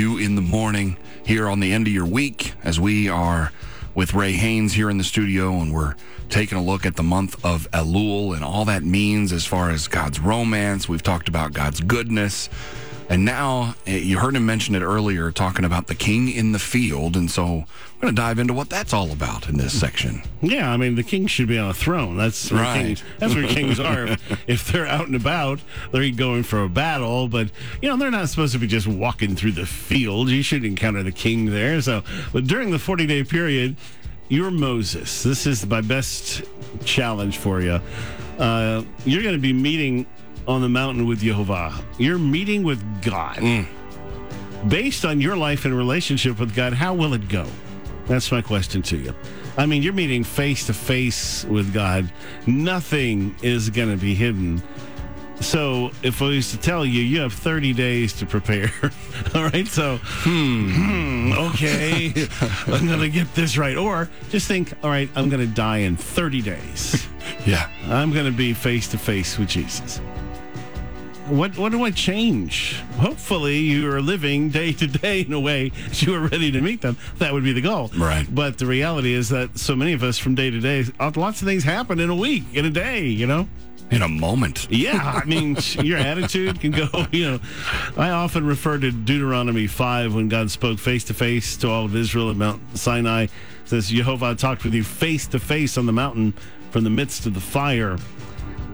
you in the morning here on the end of your week as we are with Ray Haynes here in the studio and we're taking a look at the month of Elul and all that means as far as God's romance. We've talked about God's goodness. And now eh, you heard him mention it earlier, talking about the king in the field. And so we're going to dive into what that's all about in this section. Yeah, I mean, the king should be on a throne. That's where Right. Kings, that's where kings are. if they're out and about, they're going for a battle. But you know, they're not supposed to be just walking through the field. You should encounter the king there. So, but during the forty-day period, you're Moses. This is my best challenge for you. Uh, you're going to be meeting on the mountain with Jehovah. You're meeting with God. Based on your life and relationship with God, how will it go? That's my question to you. I mean, you're meeting face to face with God. Nothing is going to be hidden. So, if I was to tell you, you have 30 days to prepare. All right. So, hmm, okay, I'm going to get this right. Or just think, all right, I'm going to die in 30 days. Yeah. I'm going to be face to face with Jesus. What what do I change? Hopefully, you are living day to day in a way that you are ready to meet them. That would be the goal. Right. But the reality is that so many of us from day to day, uh, lots of things happen in a week, in a day. You know. In a moment. Yeah, I mean, your attitude can go, you know. I often refer to Deuteronomy 5 when God spoke face to face to all of Israel at Mount Sinai. It says, Jehovah talked with you face to face on the mountain from the midst of the fire.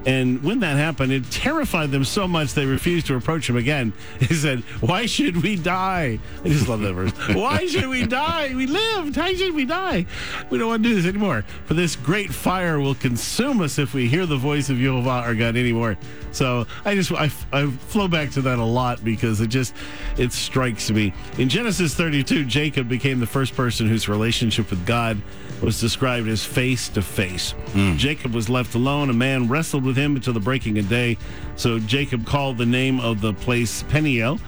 And when that happened, it terrified them so much they refused to approach him again. He said, Why should we die? I just love that verse. Why should we die? We lived. Why should we die? We don't want to do this anymore. For this great fire will consume us if we hear the voice of Jehovah our God anymore. So I just I, I flow back to that a lot because it just it strikes me. In Genesis 32, Jacob became the first person whose relationship with God was described as face to face. Hmm. Jacob was left alone. A man wrestled with him until the breaking of day. So Jacob called the name of the place Peniel,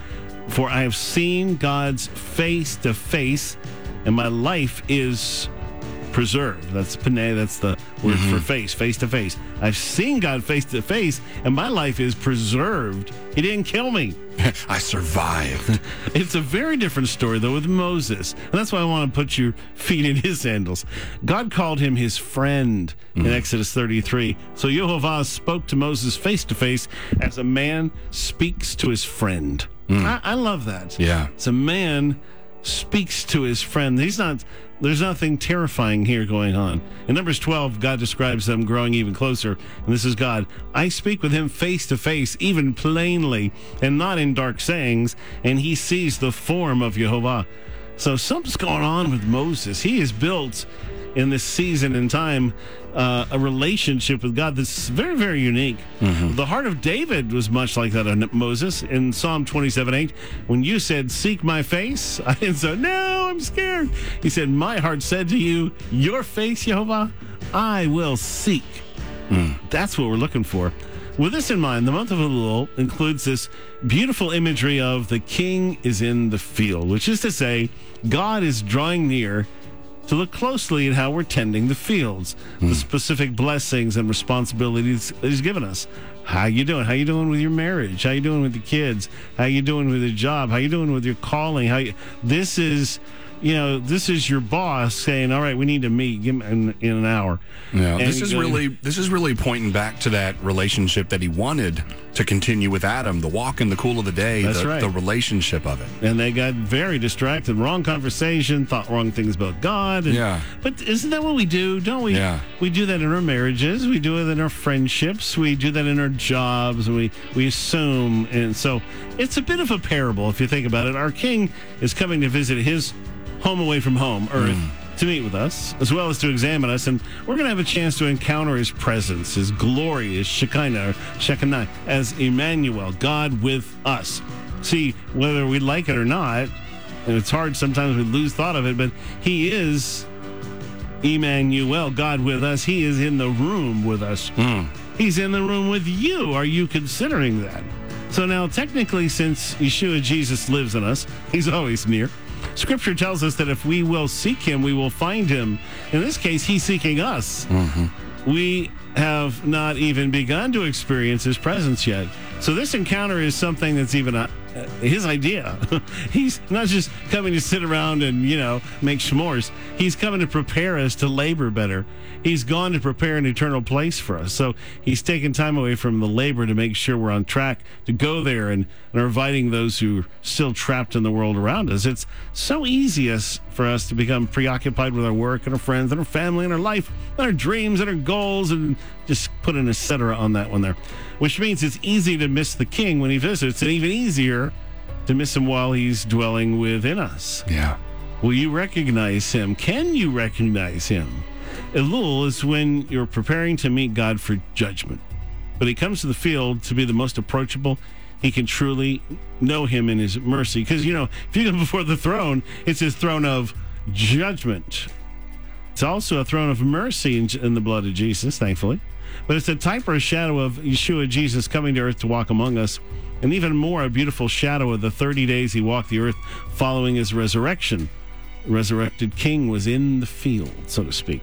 for I have seen God's face to face, and my life is preserved. That's Pene, that's the word for mm-hmm. face, face to face. I've seen God face to face, and my life is preserved. He didn't kill me. I survived. It's a very different story, though, with Moses. And that's why I want to put your feet in his sandals. God called him his friend in mm. Exodus 33. So Jehovah spoke to Moses face to face as a man speaks to his friend. Mm. I, I love that. Yeah. It's a man speaks to his friend. He's not. There's nothing terrifying here going on. In Numbers 12, God describes them growing even closer. And this is God. I speak with him face to face, even plainly, and not in dark sayings, and he sees the form of Jehovah. So something's going on with Moses. He is built in this season and time uh, a relationship with God that's very, very unique. The heart of David was much like that of Moses in Psalm 27 8. When you said, Seek my face, I didn't say, No, I'm scared. He said, My heart said to you, Your face, Jehovah, I will seek. That's what we're looking for. With this in mind, the month of Elul includes this beautiful imagery of the king is in the field, which is to say, God is drawing near to look closely at how we're tending the fields, the hmm. specific blessings and responsibilities that He's given us. How you doing? How you doing with your marriage? How you doing with the kids? How you doing with your job? How you doing with your calling? How you, this is, you know, this is your boss saying, "All right, we need to meet Give me in, in an hour." Yeah, And this is going- really this is really pointing back to that relationship that he wanted to continue with Adam, the walk in the cool of the day, That's the, right. the relationship of it. and they got very distracted. Wrong conversation, thought wrong things about God. and- Yeah. But isn't that what we do? Don't we? Yeah. We do that in our marriages. We do it in our friendships. We do that in our jobs. We we assume, and so it's a bit of a parable if you think about it. Our King is coming to visit his home away from home, Earth. Mm. To meet with us, as well as to examine us, and we're going to have a chance to encounter His presence, His glory, His Shekinah, Shekinah, as Emmanuel, God with us. See, whether we like it or not, and it's hard sometimes we lose thought of it, but He is Emmanuel, God with us. He is in the room with us. Hmm. He's in the room with you. Are you considering that? So now, technically, since Yeshua Jesus lives in us, he's always near. Scripture tells us that if we will seek him, we will find him. In this case, he's seeking us. Mm-hmm. We have not even begun to experience his presence yet. So this encounter is something that's even his idea. He's not just coming to sit around and, you know, make s'mores. He's coming to prepare us to labor better. He's gone to prepare an eternal place for us. So he's taken time away from the labor to make sure we're on track to go there and, and are inviting those who are still trapped in the world around us. It's so easy us, for us to become preoccupied with our work and our friends and our family and our life and our dreams and our goals and just put an etc. on that one there. Which means it's easy to miss the king when he visits and even easier to miss him while he's dwelling within us. Yeah. Will you recognize him? Can you recognize him? Elul is when you're preparing to meet God for judgment. But he comes to the field to be the most approachable. He can truly know him in his mercy. Because, you know, if you go before the throne, it's his throne of judgment. It's also a throne of mercy in, in the blood of Jesus, thankfully. But it's a type or a shadow of Yeshua, Jesus, coming to earth to walk among us. And even more, a beautiful shadow of the 30 days he walked the earth following his resurrection. resurrected king was in the field, so to speak.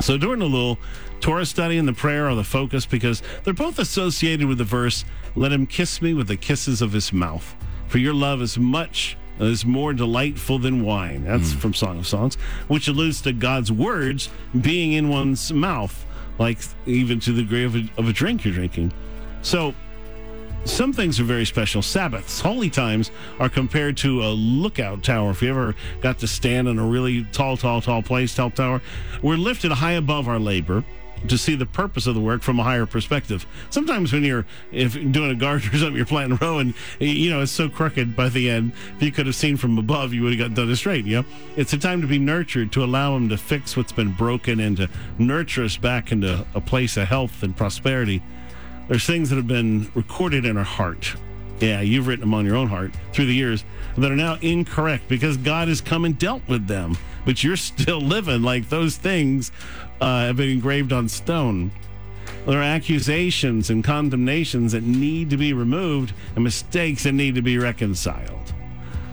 So during the little Torah study and the prayer are the focus because they're both associated with the verse, Let him kiss me with the kisses of his mouth. For your love is much is more delightful than wine. That's hmm. from Song of Songs, which alludes to God's words being in one's mouth, like even to the degree of a, of a drink you're drinking. So some things are very special. Sabbaths, holy times, are compared to a lookout tower. If you ever got to stand on a really tall, tall, tall place, tall tower, we're lifted high above our labor to see the purpose of the work from a higher perspective. Sometimes when you're if doing a garden or something, you're planting a row and you know it's so crooked by the end. If you could have seen from above, you would have got done it straight. Know, it's a time to be nurtured, to allow Him to fix what's been broken and to nurture us back into a place of health and prosperity. There's things that have been recorded in our heart. Yeah, you've written them on your own heart through the years that are now incorrect because God has come and dealt with them. But you're still living like those things uh, have been engraved on stone. There are accusations and condemnations that need to be removed and mistakes that need to be reconciled.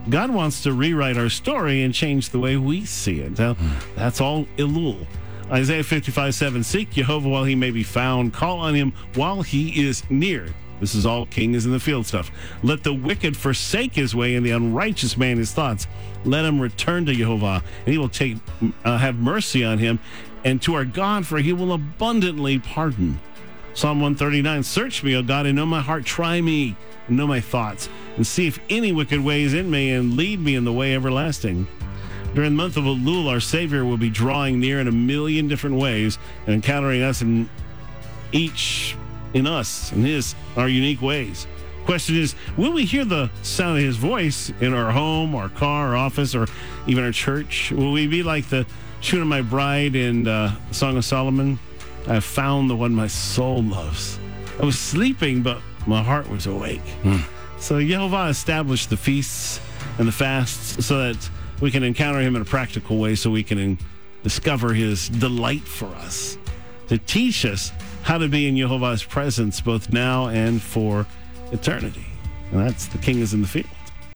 God wants to rewrite our story and change the way we see it. Now, that's all Elul. Isaiah 55 7 Seek Jehovah while he may be found, call on him while he is near. This is all king is in the field stuff. Let the wicked forsake his way and the unrighteous man his thoughts. Let him return to Jehovah, and he will take uh, have mercy on him, and to our God, for he will abundantly pardon. Psalm 139 Search me, O God, and know my heart. Try me and know my thoughts, and see if any wicked way is in me, and lead me in the way everlasting. During the month of Elul, our Savior will be drawing near in a million different ways and encountering us in each in us in his our unique ways. Question is, will we hear the sound of his voice in our home, our car, our office, or even our church? Will we be like the tune of my bride in uh, Song of Solomon? I have found the one my soul loves. I was sleeping, but my heart was awake. So Yehovah established the feasts and the fasts so that we can encounter him in a practical way so we can discover his delight for us, to teach us how to be in Jehovah's presence both now and for eternity. And that's the king is in the field.